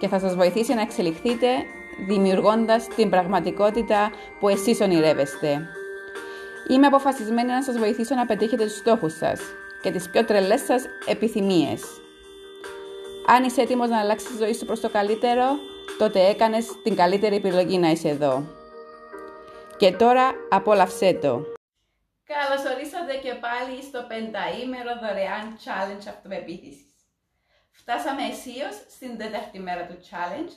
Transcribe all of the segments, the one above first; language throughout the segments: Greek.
και θα σας βοηθήσει να εξελιχθείτε δημιουργώντας την πραγματικότητα που εσείς ονειρεύεστε. Είμαι αποφασισμένη να σας βοηθήσω να πετύχετε τους στόχους σας και τις πιο τρελές σας επιθυμίες. Αν είσαι έτοιμος να αλλάξεις τη ζωή σου προς το καλύτερο, τότε έκανες την καλύτερη επιλογή να είσαι εδώ. Και τώρα απόλαυσέ το! Καλώς ορίσατε και πάλι στο πενταήμερο δωρεάν challenge αυτοπεποίθησης. Φτάσαμε αισίως στην τέταρτη μέρα του challenge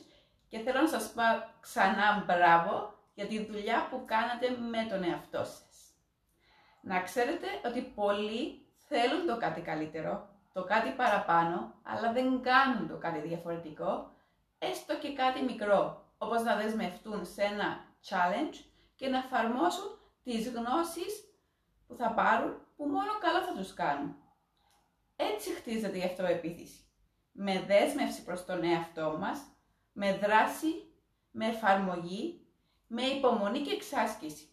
και θέλω να σας πω ξανά μπράβο για τη δουλειά που κάνατε με τον εαυτό σας. Να ξέρετε ότι πολλοί θέλουν το κάτι καλύτερο, το κάτι παραπάνω, αλλά δεν κάνουν το κάτι διαφορετικό, έστω και κάτι μικρό, όπως να δεσμευτούν σε ένα challenge και να εφαρμόσουν τις γνώσεις που θα πάρουν που μόνο καλό θα τους κάνουν. Έτσι χτίζεται η αυτοεπίθεση με δέσμευση προς τον εαυτό μας, με δράση, με εφαρμογή, με υπομονή και εξάσκηση.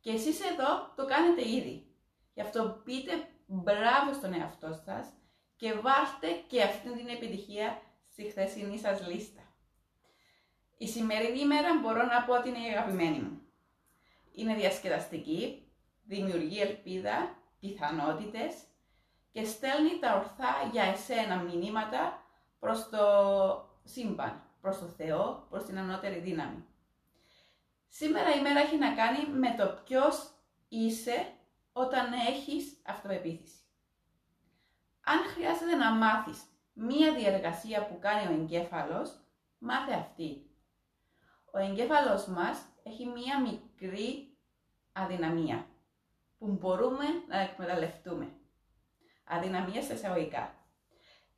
Και εσείς εδώ το κάνετε ήδη. Γι' αυτό πείτε μπράβο στον εαυτό σας και βάλτε και αυτή την επιτυχία στη χθεσινή σας λίστα. Η σημερινή ημέρα μπορώ να πω ότι είναι η αγαπημένη μου. Είναι διασκεδαστική, δημιουργεί ελπίδα, πιθανότητες και στέλνει τα ορθά για εσένα μηνύματα προς το σύμπαν, προς το Θεό, προς την ανώτερη δύναμη. Σήμερα η μέρα έχει να κάνει με το ποιος είσαι όταν έχεις αυτοπεποίθηση. Αν χρειάζεται να μάθεις μία διεργασία που κάνει ο εγκέφαλος, μάθε αυτή. Ο εγκέφαλος μας έχει μία μικρή αδυναμία που μπορούμε να εκμεταλλευτούμε αδυναμίες σε εισαγωγικά.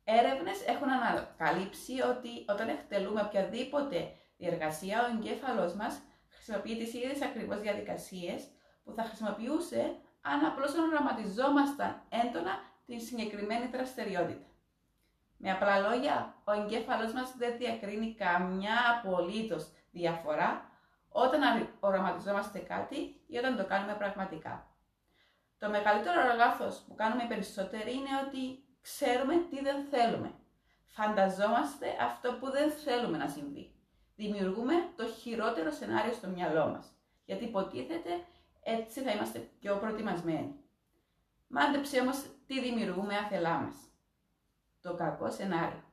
Έρευνες έχουν ανακαλύψει ότι όταν εκτελούμε οποιαδήποτε διεργασία, ο εγκέφαλος μας χρησιμοποιεί τις ίδιες ακριβώς διαδικασίες που θα χρησιμοποιούσε αν απλώς οραματιζόμασταν έντονα την συγκεκριμένη δραστηριότητα. Με απλά λόγια, ο εγκέφαλος μας δεν διακρίνει καμιά απολύτως διαφορά όταν οραματιζόμαστε κάτι ή όταν το κάνουμε πραγματικά. Το μεγαλύτερο λάθος που κάνουμε περισσότεροι είναι ότι ξέρουμε τι δεν θέλουμε. Φανταζόμαστε αυτό που δεν θέλουμε να συμβεί. Δημιουργούμε το χειρότερο σενάριο στο μυαλό μας. Γιατί υποτίθεται έτσι θα είμαστε πιο προετοιμασμένοι. Μάντεψε όμως τι δημιουργούμε αθελά μας. Το κακό σενάριο.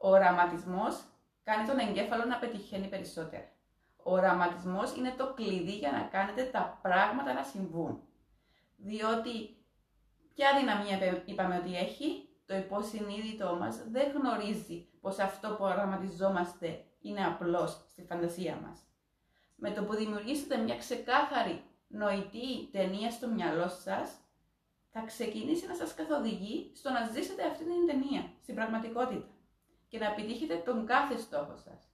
Ο οραματισμός κάνει τον εγκέφαλο να πετυχαίνει περισσότερα. Ο οραματισμός είναι το κλειδί για να κάνετε τα πράγματα να συμβούν διότι ποια δυναμία είπαμε ότι έχει, το υποσυνείδητό μας δεν γνωρίζει πως αυτό που οραματιζόμαστε είναι απλώς στη φαντασία μας. Με το που δημιουργήσετε μια ξεκάθαρη νοητή ταινία στο μυαλό σας, θα ξεκινήσει να σας καθοδηγεί στο να ζήσετε αυτή την ταινία στην πραγματικότητα και να επιτύχετε τον κάθε στόχο σας.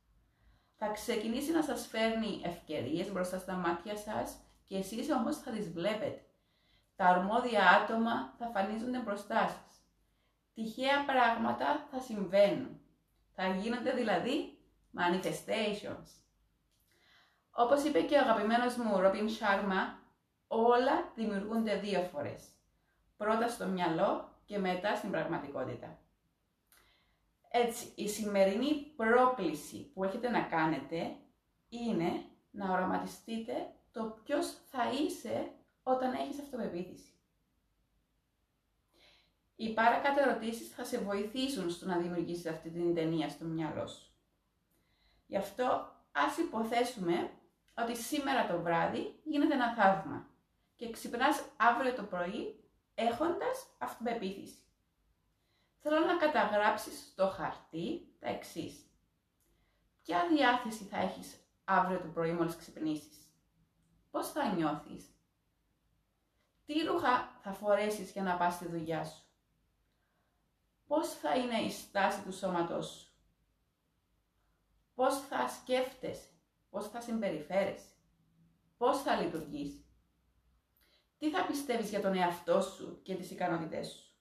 Θα ξεκινήσει να σας φέρνει ευκαιρίες μπροστά στα μάτια σας και εσείς όμως θα τις βλέπετε τα αρμόδια άτομα θα φανίζονται μπροστά σας. Τυχαία πράγματα θα συμβαίνουν. Θα γίνονται δηλαδή manifestations. Όπως είπε και ο αγαπημένος μου Ρόμπιν Σάρμα, όλα δημιουργούνται δύο φορές. Πρώτα στο μυαλό και μετά στην πραγματικότητα. Έτσι, η σημερινή πρόκληση που έχετε να κάνετε είναι να οραματιστείτε το ποιος θα είσαι όταν έχεις αυτοπεποίθηση. Οι παρακάτω ερωτήσεις θα σε βοηθήσουν στο να δημιουργήσεις αυτή την ταινία στο μυαλό σου. Γι' αυτό ας υποθέσουμε ότι σήμερα το βράδυ γίνεται ένα θαύμα και ξυπνάς αύριο το πρωί έχοντας αυτοπεποίθηση. Θέλω να καταγράψεις στο χαρτί τα εξής. Ποια διάθεση θα έχεις αύριο το πρωί μόλις ξυπνήσεις; Πώς θα νιώθεις; Τι ρούχα θα φορέσεις για να πας στη δουλειά σου; Πώς θα είναι η στάση του σώματός σου; πώς θα σκέφτεσαι, πώς θα συμπεριφέρεσαι, πώς θα λειτουργείς, τι θα πιστεύεις για τον εαυτό σου και τις ικανότητές σου,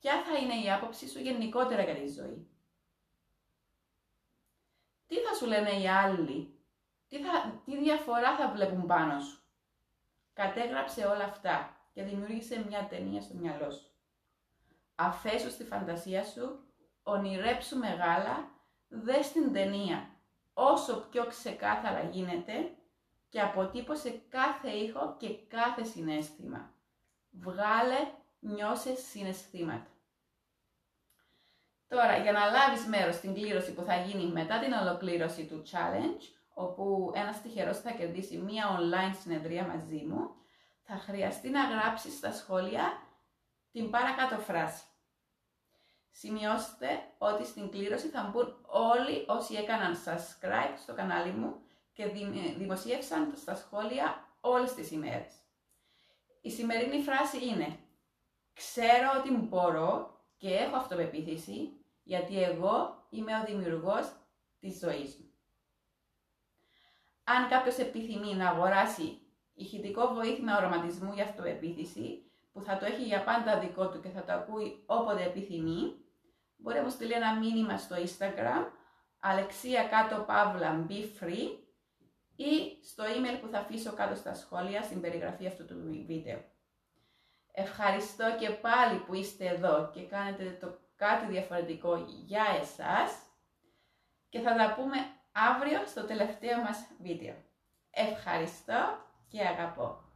ποια θα είναι η άποψή σου γενικότερα για τη ζωή, τι θα σου λένε οι άλλοι, τι, θα, τι διαφορά θα βλέπουν πάνω σου; Κατέγραψε όλα αυτά και δημιούργησε μια ταινία στο μυαλό σου. Αφέσου στη φαντασία σου, ονειρέψου μεγάλα, δες την ταινία όσο πιο ξεκάθαρα γίνεται και αποτύπωσε κάθε ήχο και κάθε συνέστημα. Βγάλε, νιώσε συναισθήματα. Τώρα, για να λάβεις μέρος στην κλήρωση που θα γίνει μετά την ολοκλήρωση του challenge, όπου ένας τυχερός θα κερδίσει μία online συνεδρία μαζί μου, θα χρειαστεί να γράψεις στα σχόλια την παρακάτω φράση. Σημειώστε ότι στην κλήρωση θα μπουν όλοι όσοι έκαναν subscribe στο κανάλι μου και δημοσίευσαν στα σχόλια όλες τις ημέρες. Η σημερινή φράση είναι «Ξέρω ότι μπορώ και έχω αυτοπεποίθηση γιατί εγώ είμαι ο δημιουργός της ζωής μου». Αν κάποιος επιθυμεί να αγοράσει ηχητικό βοήθημα οραματισμού για αυτοεπίθεση, που θα το έχει για πάντα δικό του και θα το ακούει όποτε επιθυμεί, μπορεί να μου στείλει ένα μήνυμα στο Instagram, αλεξία κάτω παύλα be free ή στο email που θα αφήσω κάτω στα σχόλια στην περιγραφή αυτού του βίντεο. Ευχαριστώ και πάλι που είστε εδώ και κάνετε το κάτι διαφορετικό για εσάς και θα τα πούμε αύριο στο τελευταίο μας βίντεο. Ευχαριστώ και αγαπώ.